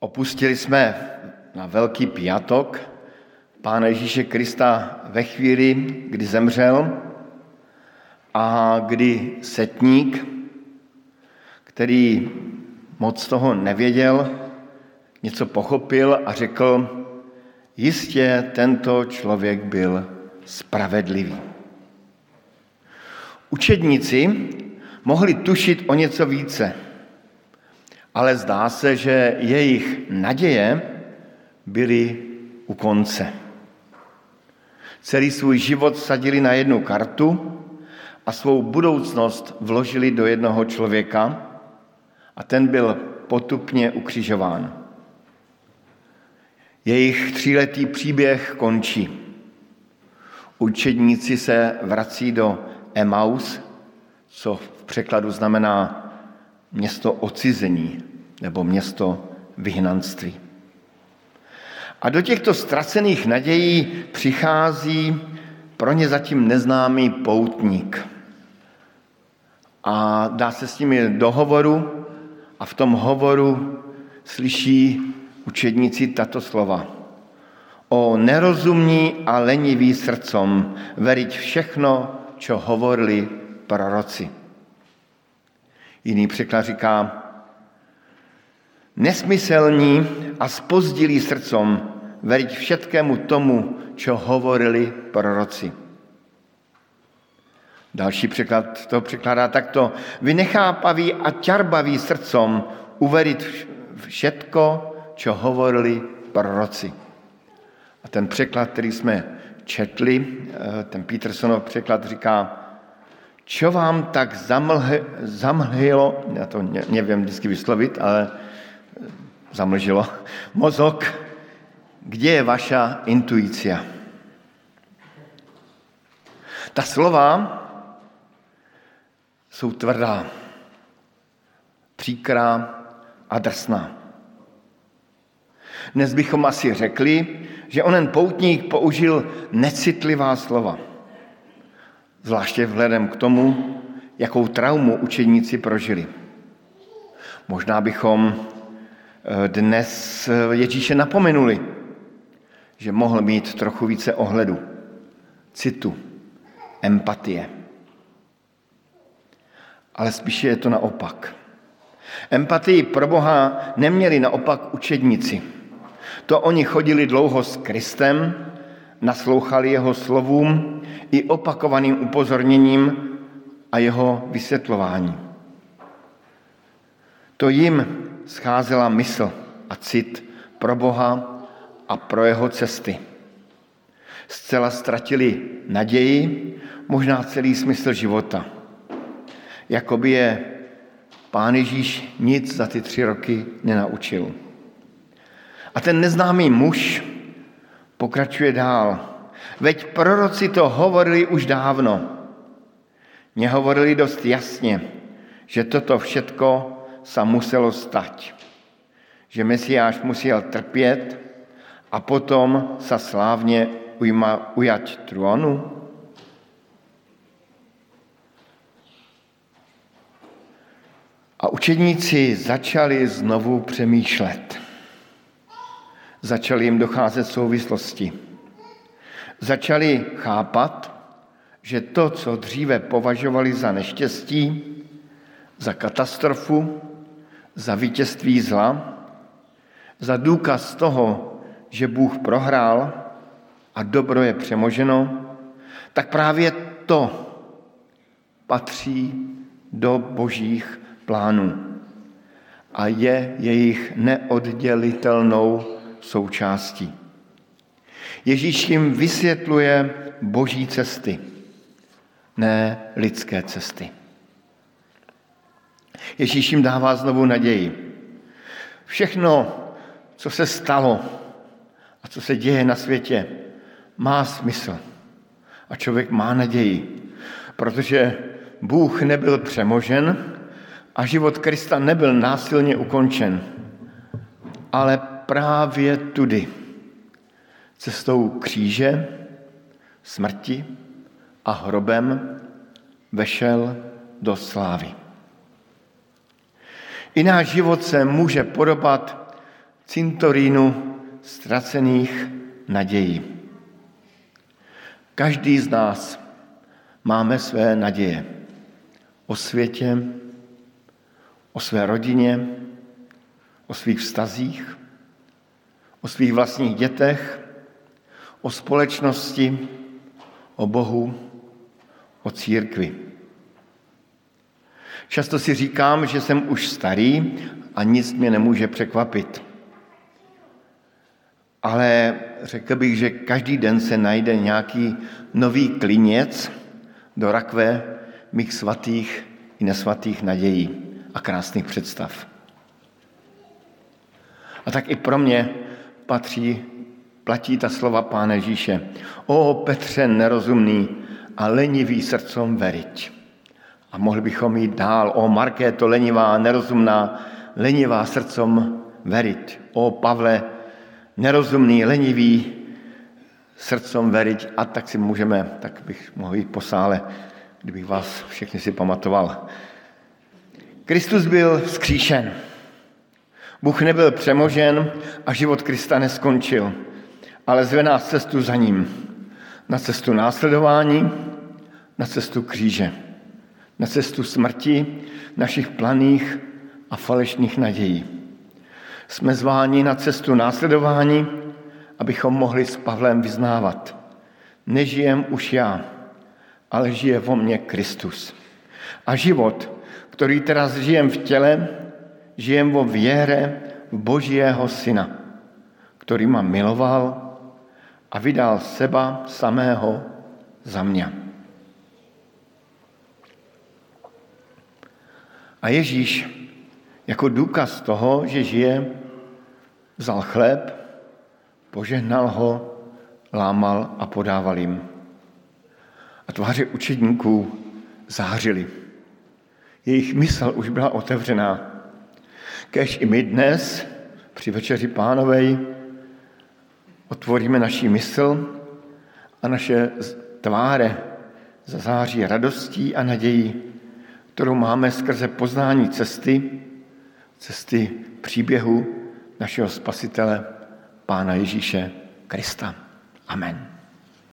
Opustili jsme na Velký piatok Pána Ježíše Krista ve chvíli, kdy zemřel a kdy setník, který moc toho nevěděl, něco pochopil a řekl, jistě tento člověk byl spravedlivý. Učedníci mohli tušit o něco více, ale zdá se, že jejich naděje byly u konce. Celý svůj život sadili na jednu kartu a svou budoucnost vložili do jednoho člověka a ten byl potupně ukřižován. Jejich tříletý příběh končí. Učedníci se vrací do Emaus, co v překladu znamená město ocizení nebo město vyhnanství. A do těchto ztracených nadějí přichází pro ně zatím neznámý poutník. A dá se s nimi do hovoru a v tom hovoru slyší učedníci tato slova. O nerozumní a lenivý srdcom veriť všechno, čo hovorili proroci. Jiný překlad říká, nesmyselní a spozdilí srdcom veriť všetkému tomu, čo hovorili proroci. Další překlad to překládá takto. Vy nechápaví a ťarbaví srdcom uveriť všetko, čo hovorili proroci. A ten překlad, který jsme četli, eh, ten Petersonov překlad říká, čo vám tak zamlh, zamlhilo, já to ne, nevím vždycky vyslovit, ale zamlžilo, mozok, kde je vaša intuícia? Ta slova jsou tvrdá, příkrá a drsná. Dnes bychom asi řekli, že onen poutník použil necitlivá slova. Zvláště vzhledem k tomu, jakou traumu učeníci prožili. Možná bychom dnes Ježíše napomenuli, že mohl mít trochu více ohledu, citu, empatie. Ale spíše je to naopak. Empatii pro Boha neměli naopak učedníci. To oni chodili dlouho s Kristem, naslouchali jeho slovům i opakovaným upozorněním a jeho vysvětlování. To jim scházela mysl a cit pro Boha a pro jeho cesty. Zcela ztratili naději, možná celý smysl života. Jakoby je pán Ježíš nic za ty tři roky nenaučil. A ten neznámý muž pokračuje dál. Veď proroci to hovorili už dávno. Nehovorili dost jasně, že toto všetko sa muselo stať. Že Mesiáš musel trpět a potom sa slávně ujma, ujať trónu? A učedníci začali znovu přemýšlet. Začali jim docházet souvislosti. Začali chápat, že to, co dříve považovali za neštěstí, za katastrofu, za vítězství zla, za důkaz toho, že Bůh prohrál a dobro je přemoženo, tak právě to patří do božích plánů a je jejich neoddělitelnou součástí. Ježíš jim vysvětluje boží cesty, ne lidské cesty. Ježíš jim dává znovu naději. Všechno, co se stalo a co se děje na světě, má smysl. A člověk má naději, protože Bůh nebyl přemožen a život Krista nebyl násilně ukončen, ale právě tudy, cestou kříže, smrti a hrobem vešel do slávy. I náš život se může podobat cintorínu ztracených nadějí. Každý z nás máme své naděje o světě, o své rodině, o svých vztazích, o svých vlastních dětech, o společnosti, o Bohu, o církvi. Často si říkám, že jsem už starý a nic mě nemůže překvapit. Ale řekl bych, že každý den se najde nějaký nový kliněc do rakve mých svatých i nesvatých nadějí a krásných představ. A tak i pro mě patří, platí ta slova Pána Ježíše. O Petře nerozumný a lenivý srdcom veriť. A mohli bychom jít dál. O Markéto lenivá, nerozumná, lenivá srdcom veriť. O Pavle nerozumný, lenivý, srdcom veriť. A tak si můžeme, tak bych mohl jít po sále, kdybych vás všechny si pamatoval. Kristus byl vzkříšen. Bůh nebyl přemožen a život Krista neskončil, ale zve nás cestu za ním. Na cestu následování, na cestu kříže, na cestu smrti, našich planých a falešných nadějí. Jsme zváni na cestu následování, abychom mohli s Pavlem vyznávat. Nežijem už já, ale žije vo mně Kristus. A život, který teraz žijem v těle, žijem vo věre v Božího Syna, který ma miloval a vydal seba samého za mě. A Ježíš jako důkaz toho, že žije, vzal chléb, požehnal ho, lámal a podával jim. A tváře učedníků zářily. Jejich mysl už byla otevřená. Kež i my dnes při večeři pánovej otvoríme naši mysl a naše tváře zazáří radostí a nadějí, kterou máme skrze poznání cesty, cesty příběhu našeho spasitele, Pána Ježíše Krista. Amen.